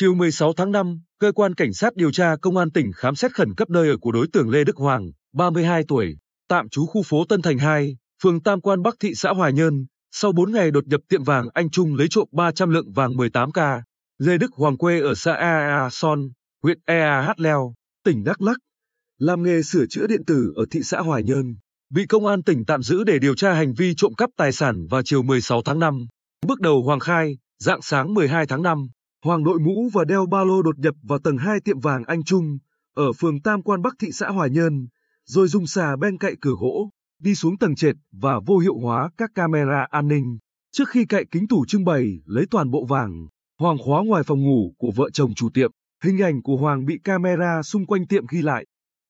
Chiều 16 tháng 5, cơ quan cảnh sát điều tra công an tỉnh khám xét khẩn cấp nơi ở của đối tượng Lê Đức Hoàng, 32 tuổi, tạm trú khu phố Tân Thành 2, phường Tam Quan Bắc thị xã Hoài Nhơn. Sau 4 ngày đột nhập tiệm vàng anh Trung lấy trộm 300 lượng vàng 18K. Lê Đức Hoàng quê ở xã Ea Son, huyện Ea Hát Leo, tỉnh Đắk Lắk, làm nghề sửa chữa điện tử ở thị xã Hoài Nhơn. Bị công an tỉnh tạm giữ để điều tra hành vi trộm cắp tài sản vào chiều 16 tháng 5. Bước đầu Hoàng khai, dạng sáng 12 tháng 5, Hoàng đội mũ và đeo ba lô đột nhập vào tầng 2 tiệm vàng Anh Trung, ở phường Tam Quan Bắc thị xã Hoài Nhơn, rồi dùng xà bên cạnh cửa gỗ, đi xuống tầng trệt và vô hiệu hóa các camera an ninh. Trước khi cậy kính tủ trưng bày lấy toàn bộ vàng, Hoàng khóa ngoài phòng ngủ của vợ chồng chủ tiệm. Hình ảnh của Hoàng bị camera xung quanh tiệm ghi lại.